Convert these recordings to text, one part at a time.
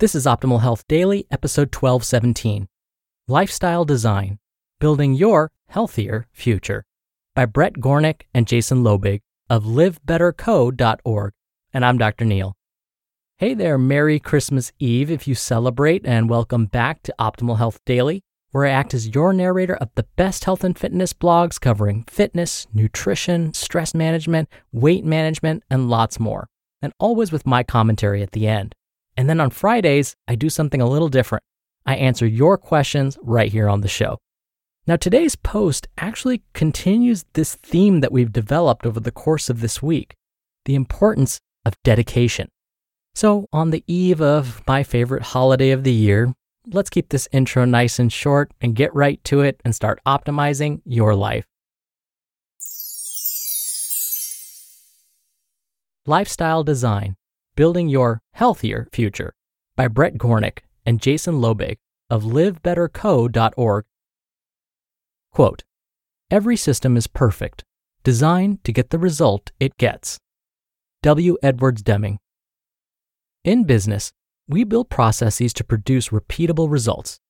This is Optimal Health Daily, episode 1217 Lifestyle Design Building Your Healthier Future by Bret Gornik and Jason Loebig of livebetterco.org. And I'm Dr. Neal. Hey there, Merry Christmas Eve if you celebrate, and welcome back to Optimal Health Daily, where I act as your narrator of the best health and fitness blogs covering fitness, nutrition, stress management, weight management, and lots more, and always with my commentary at the end. And then on Fridays, I do something a little different. I answer your questions right here on the show. Now, today's post actually continues this theme that we've developed over the course of this week the importance of dedication. So, on the eve of my favorite holiday of the year, let's keep this intro nice and short and get right to it and start optimizing your life. Lifestyle Design Building Your Healthier Future by Bret Gornik and Jason Loebig of livebetterco.org. Quote, Every system is perfect, designed to get the result it gets. W. Edwards Deming. In business, we build processes to produce repeatable results.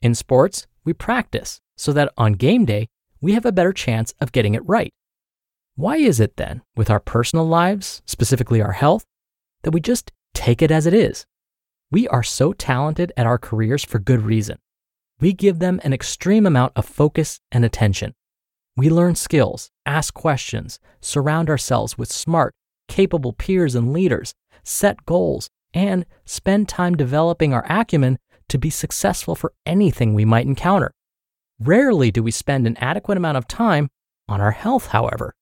In sports, we practice so that on game day, we have a better chance of getting it right. Why is it then, with our personal lives, specifically our health, that we just take it as it is. We are so talented at our careers for good reason. We give them an extreme amount of focus and attention. We learn skills, ask questions, surround ourselves with smart, capable peers and leaders, set goals, and spend time developing our acumen to be successful for anything we might encounter. Rarely do we spend an adequate amount of time on our health, however.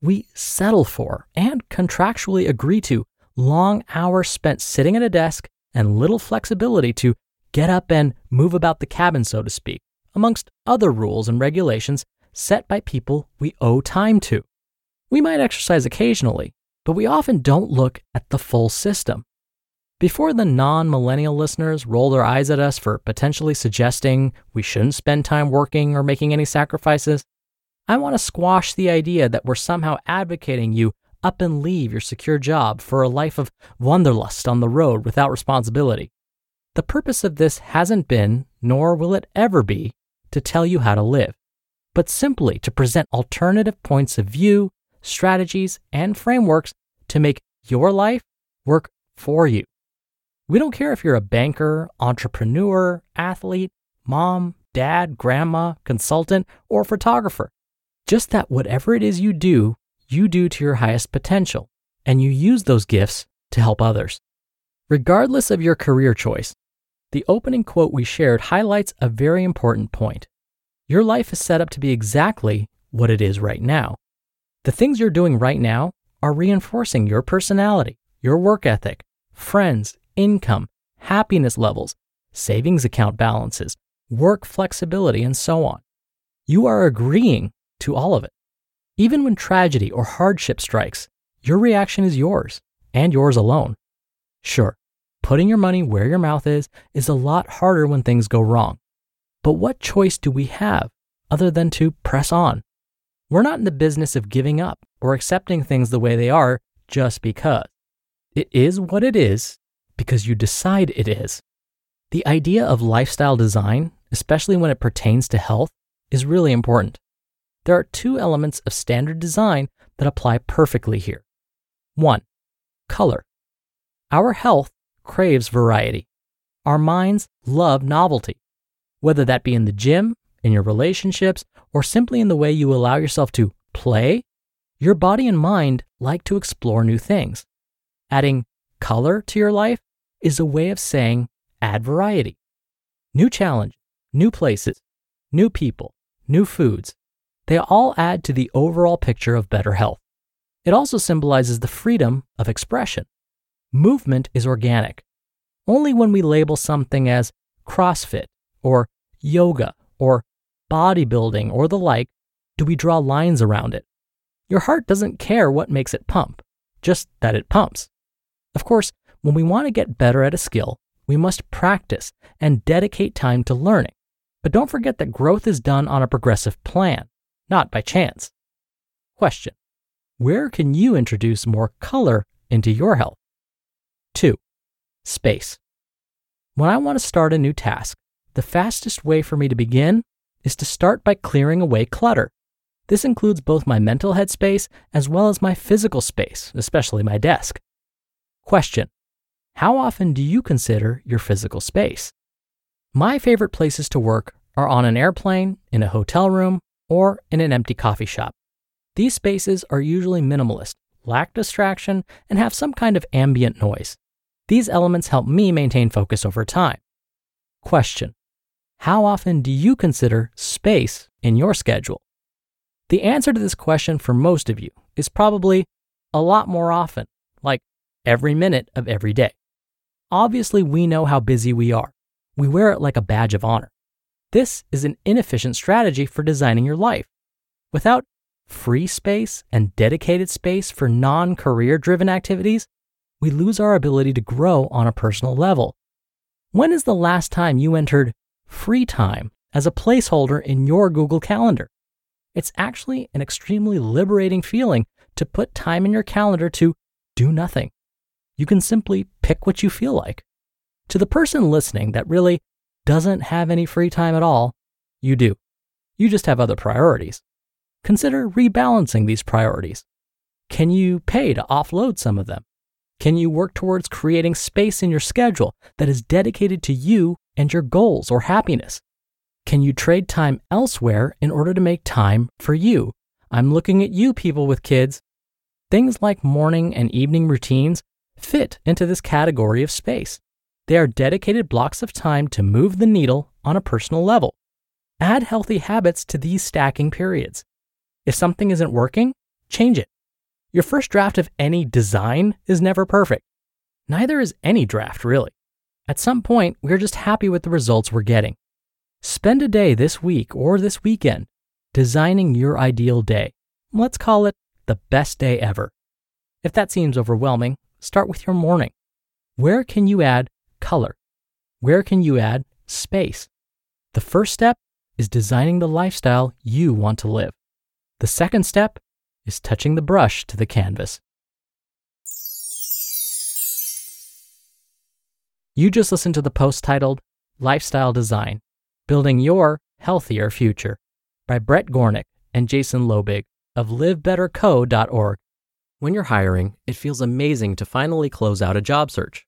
We settle for and contractually agree to long hours spent sitting at a desk and little flexibility to get up and move about the cabin, so to speak, amongst other rules and regulations set by people we owe time to. We might exercise occasionally, but we often don't look at the full system. Before the non millennial listeners roll their eyes at us for potentially suggesting we shouldn't spend time working or making any sacrifices, I want to squash the idea that we're somehow advocating you up and leave your secure job for a life of wanderlust on the road without responsibility. The purpose of this hasn't been, nor will it ever be, to tell you how to live, but simply to present alternative points of view, strategies, and frameworks to make your life work for you. We don't care if you're a banker, entrepreneur, athlete, mom, dad, grandma, consultant, or photographer. Just that whatever it is you do you do to your highest potential, and you use those gifts to help others. Regardless of your career choice, the opening quote we shared highlights a very important point. Your life is set up to be exactly what it is right now. The things you're doing right now are reinforcing your personality, your work ethic, friends, income, happiness levels, savings account balances, work flexibility, and so on. You are agreeing to all of it. Even when tragedy or hardship strikes, your reaction is yours and yours alone. Sure, putting your money where your mouth is is a lot harder when things go wrong. But what choice do we have other than to press on? We're not in the business of giving up or accepting things the way they are just because. It is what it is because you decide it is. The idea of lifestyle design, especially when it pertains to health, is really important. There are two elements of standard design that apply perfectly here. One, color. Our health craves variety. Our minds love novelty, whether that be in the gym, in your relationships, or simply in the way you allow yourself to play. Your body and mind like to explore new things. Adding color to your life is a way of saying add variety. New challenge, new places, new people, new foods. They all add to the overall picture of better health. It also symbolizes the freedom of expression. Movement is organic. Only when we label something as CrossFit or yoga or bodybuilding or the like do we draw lines around it. Your heart doesn't care what makes it pump, just that it pumps. Of course, when we want to get better at a skill, we must practice and dedicate time to learning. But don't forget that growth is done on a progressive plan, not by chance. Question Where can you introduce more color into your health? 2. Space. When I want to start a new task, the fastest way for me to begin is to start by clearing away clutter. This includes both my mental headspace as well as my physical space, especially my desk. Question How often do you consider your physical space? My favorite places to work are on an airplane, in a hotel room, or in an empty coffee shop. These spaces are usually minimalist, lack distraction, and have some kind of ambient noise. These elements help me maintain focus over time. Question How often do you consider space in your schedule? The answer to this question for most of you is probably a lot more often, like every minute of every day. Obviously, we know how busy we are. We wear it like a badge of honor. This is an inefficient strategy for designing your life. Without free space and dedicated space for non career driven activities, we lose our ability to grow on a personal level. When is the last time you entered free time as a placeholder in your Google Calendar? It's actually an extremely liberating feeling to put time in your calendar to do nothing. You can simply pick what you feel like. To the person listening that really doesn't have any free time at all, you do. You just have other priorities. Consider rebalancing these priorities. Can you pay to offload some of them? Can you work towards creating space in your schedule that is dedicated to you and your goals or happiness? Can you trade time elsewhere in order to make time for you? I'm looking at you, people with kids. Things like morning and evening routines fit into this category of space. They are dedicated blocks of time to move the needle on a personal level. Add healthy habits to these stacking periods. If something isn't working, change it. Your first draft of any design is never perfect. Neither is any draft, really. At some point, we're just happy with the results we're getting. Spend a day this week or this weekend designing your ideal day. Let's call it the best day ever. If that seems overwhelming, start with your morning. Where can you add color? Where can you add space? The first step is designing the lifestyle you want to live. The second step is touching the brush to the canvas. You just listened to the post titled Lifestyle Design Building Your Healthier Future by Bret Gornik and Jason Loebig of livebetterco.org. When you're hiring, it feels amazing to finally close out a job search.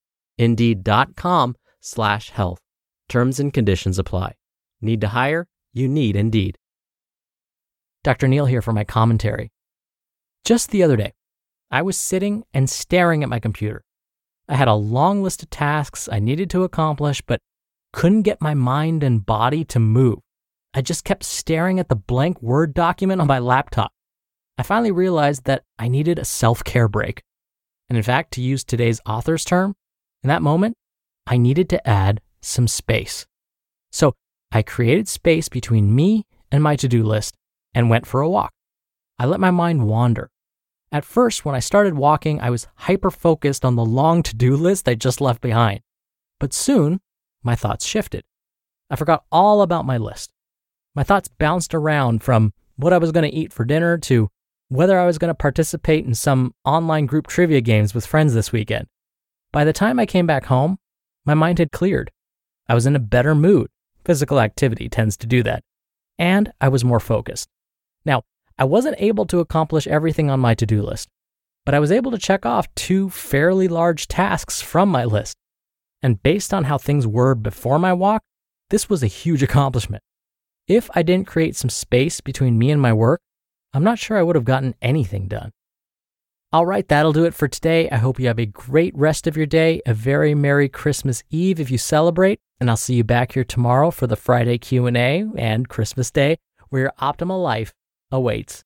Indeed.com slash health. Terms and conditions apply. Need to hire? You need Indeed. Dr. Neal here for my commentary. Just the other day, I was sitting and staring at my computer. I had a long list of tasks I needed to accomplish, but couldn't get my mind and body to move. I just kept staring at the blank Word document on my laptop. I finally realized that I needed a self care break. And in fact, to use today's author's term, in that moment, I needed to add some space. So I created space between me and my to do list and went for a walk. I let my mind wander. At first, when I started walking, I was hyper focused on the long to do list I just left behind. But soon, my thoughts shifted. I forgot all about my list. My thoughts bounced around from what I was going to eat for dinner to whether I was going to participate in some online group trivia games with friends this weekend. By the time I came back home, my mind had cleared. I was in a better mood. Physical activity tends to do that. And I was more focused. Now, I wasn't able to accomplish everything on my to do list, but I was able to check off two fairly large tasks from my list. And based on how things were before my walk, this was a huge accomplishment. If I didn't create some space between me and my work, I'm not sure I would have gotten anything done. All right, that'll do it for today. I hope you have a great rest of your day, a very merry Christmas Eve if you celebrate, and I'll see you back here tomorrow for the Friday Q&A and Christmas Day where your optimal life awaits.